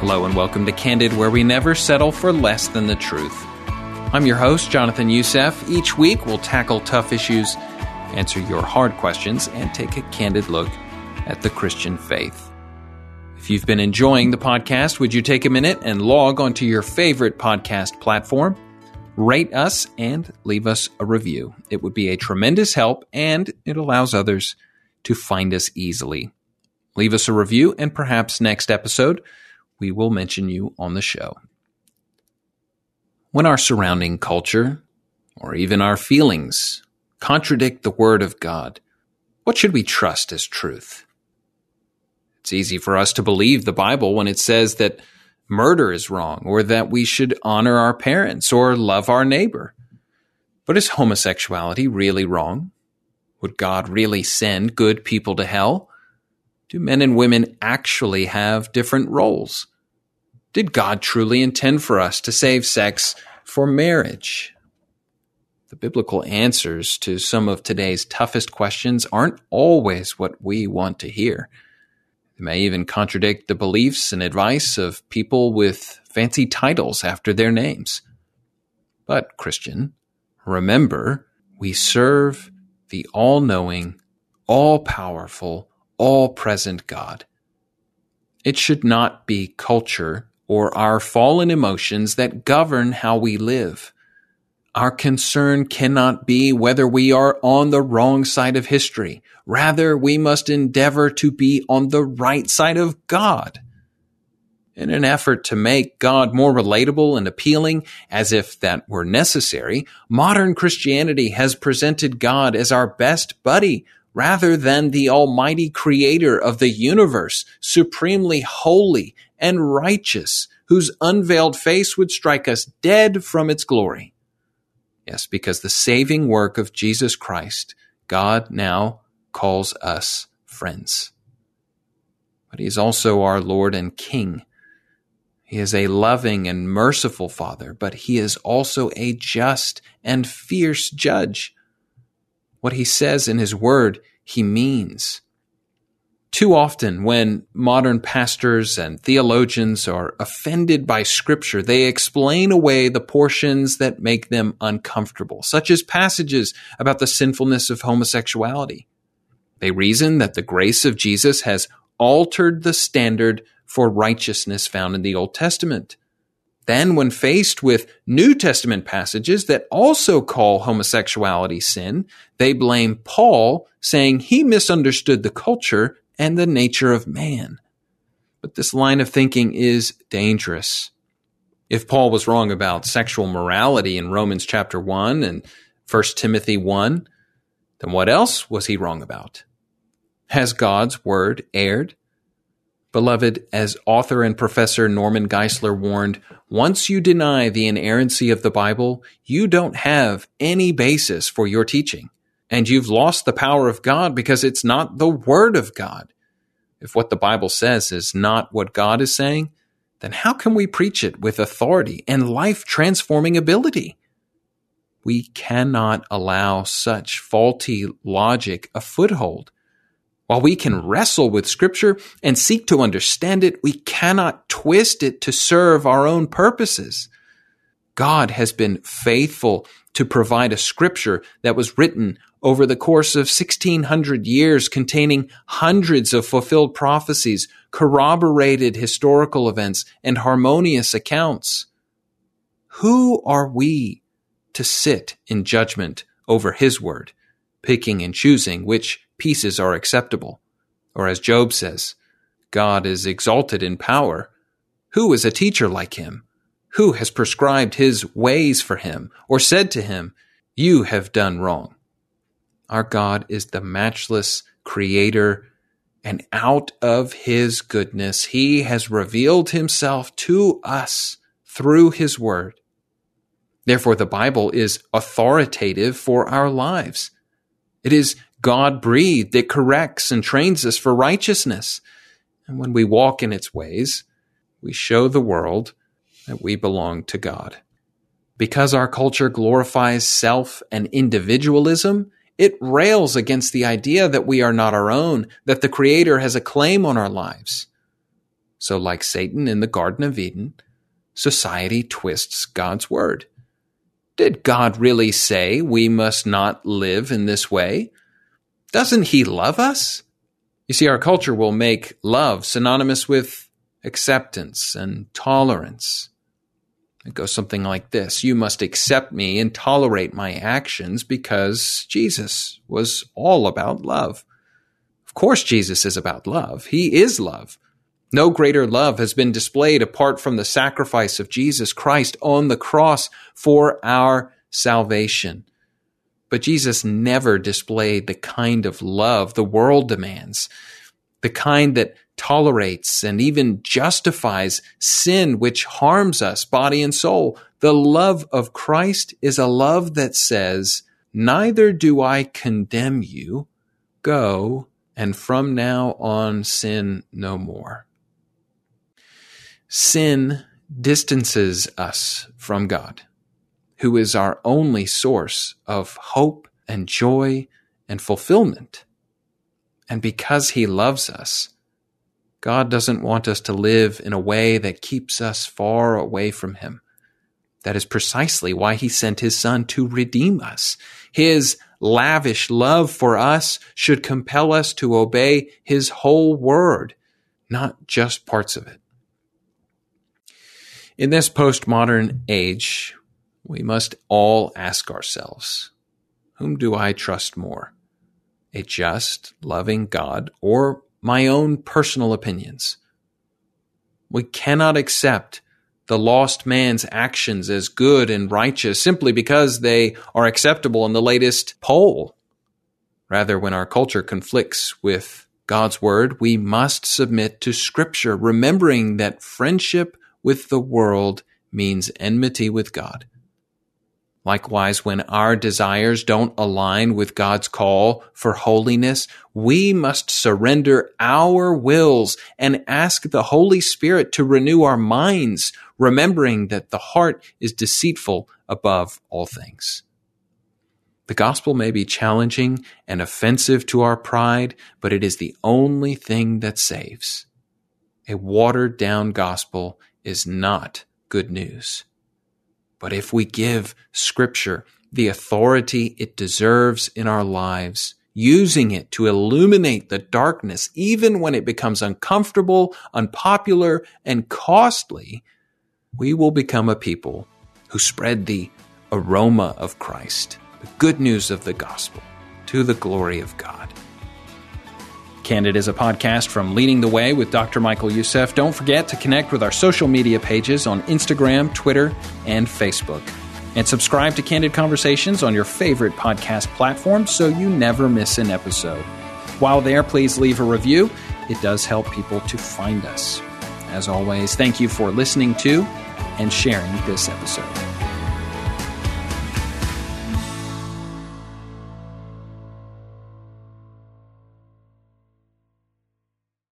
Hello and welcome to Candid, where we never settle for less than the truth. I'm your host, Jonathan Youssef. Each week, we'll tackle tough issues, answer your hard questions, and take a candid look at the Christian faith. If you've been enjoying the podcast, would you take a minute and log onto your favorite podcast platform? Rate us and leave us a review. It would be a tremendous help and it allows others to find us easily. Leave us a review, and perhaps next episode, we will mention you on the show. When our surrounding culture, or even our feelings, contradict the Word of God, what should we trust as truth? It's easy for us to believe the Bible when it says that murder is wrong, or that we should honor our parents or love our neighbor. But is homosexuality really wrong? Would God really send good people to hell? Do men and women actually have different roles? Did God truly intend for us to save sex for marriage? The biblical answers to some of today's toughest questions aren't always what we want to hear. They may even contradict the beliefs and advice of people with fancy titles after their names. But, Christian, remember, we serve the all knowing, all powerful, all present God. It should not be culture or our fallen emotions that govern how we live. Our concern cannot be whether we are on the wrong side of history. Rather, we must endeavor to be on the right side of God. In an effort to make God more relatable and appealing, as if that were necessary, modern Christianity has presented God as our best buddy rather than the almighty creator of the universe, supremely holy and righteous, whose unveiled face would strike us dead from its glory. Yes, because the saving work of Jesus Christ, God now calls us friends. But he is also our Lord and King. He is a loving and merciful Father, but he is also a just and fierce judge what he says in his word, he means. Too often, when modern pastors and theologians are offended by scripture, they explain away the portions that make them uncomfortable, such as passages about the sinfulness of homosexuality. They reason that the grace of Jesus has altered the standard for righteousness found in the Old Testament. Then, when faced with New Testament passages that also call homosexuality sin, they blame Paul, saying he misunderstood the culture and the nature of man. But this line of thinking is dangerous. If Paul was wrong about sexual morality in Romans chapter 1 and 1 Timothy 1, then what else was he wrong about? Has God's word erred? Beloved, as author and professor Norman Geisler warned, once you deny the inerrancy of the Bible, you don't have any basis for your teaching. And you've lost the power of God because it's not the Word of God. If what the Bible says is not what God is saying, then how can we preach it with authority and life transforming ability? We cannot allow such faulty logic a foothold. While we can wrestle with scripture and seek to understand it, we cannot twist it to serve our own purposes. God has been faithful to provide a scripture that was written over the course of 1600 years containing hundreds of fulfilled prophecies, corroborated historical events, and harmonious accounts. Who are we to sit in judgment over his word, picking and choosing which pieces are acceptable. Or as Job says, God is exalted in power. Who is a teacher like him? Who has prescribed his ways for him or said to him, You have done wrong? Our God is the matchless creator, and out of his goodness, he has revealed himself to us through his word. Therefore, the Bible is authoritative for our lives. It is God breathed. It corrects and trains us for righteousness. And when we walk in its ways, we show the world that we belong to God. Because our culture glorifies self and individualism, it rails against the idea that we are not our own, that the Creator has a claim on our lives. So, like Satan in the Garden of Eden, society twists God's word. Did God really say we must not live in this way? Doesn't He love us? You see, our culture will make love synonymous with acceptance and tolerance. It goes something like this You must accept me and tolerate my actions because Jesus was all about love. Of course, Jesus is about love. He is love. No greater love has been displayed apart from the sacrifice of Jesus Christ on the cross for our salvation. But Jesus never displayed the kind of love the world demands, the kind that tolerates and even justifies sin which harms us, body and soul. The love of Christ is a love that says, Neither do I condemn you. Go and from now on sin no more. Sin distances us from God, who is our only source of hope and joy and fulfillment. And because he loves us, God doesn't want us to live in a way that keeps us far away from him. That is precisely why he sent his son to redeem us. His lavish love for us should compel us to obey his whole word, not just parts of it. In this postmodern age, we must all ask ourselves, whom do I trust more? A just, loving God or my own personal opinions? We cannot accept the lost man's actions as good and righteous simply because they are acceptable in the latest poll. Rather, when our culture conflicts with God's word, we must submit to scripture, remembering that friendship with the world means enmity with God. Likewise, when our desires don't align with God's call for holiness, we must surrender our wills and ask the Holy Spirit to renew our minds, remembering that the heart is deceitful above all things. The gospel may be challenging and offensive to our pride, but it is the only thing that saves. A watered down gospel is not good news. But if we give Scripture the authority it deserves in our lives, using it to illuminate the darkness, even when it becomes uncomfortable, unpopular, and costly, we will become a people who spread the aroma of Christ, the good news of the gospel, to the glory of God. Candid is a podcast from Leading the Way with Dr. Michael Youssef. Don't forget to connect with our social media pages on Instagram, Twitter, and Facebook. And subscribe to Candid Conversations on your favorite podcast platform so you never miss an episode. While there, please leave a review. It does help people to find us. As always, thank you for listening to and sharing this episode.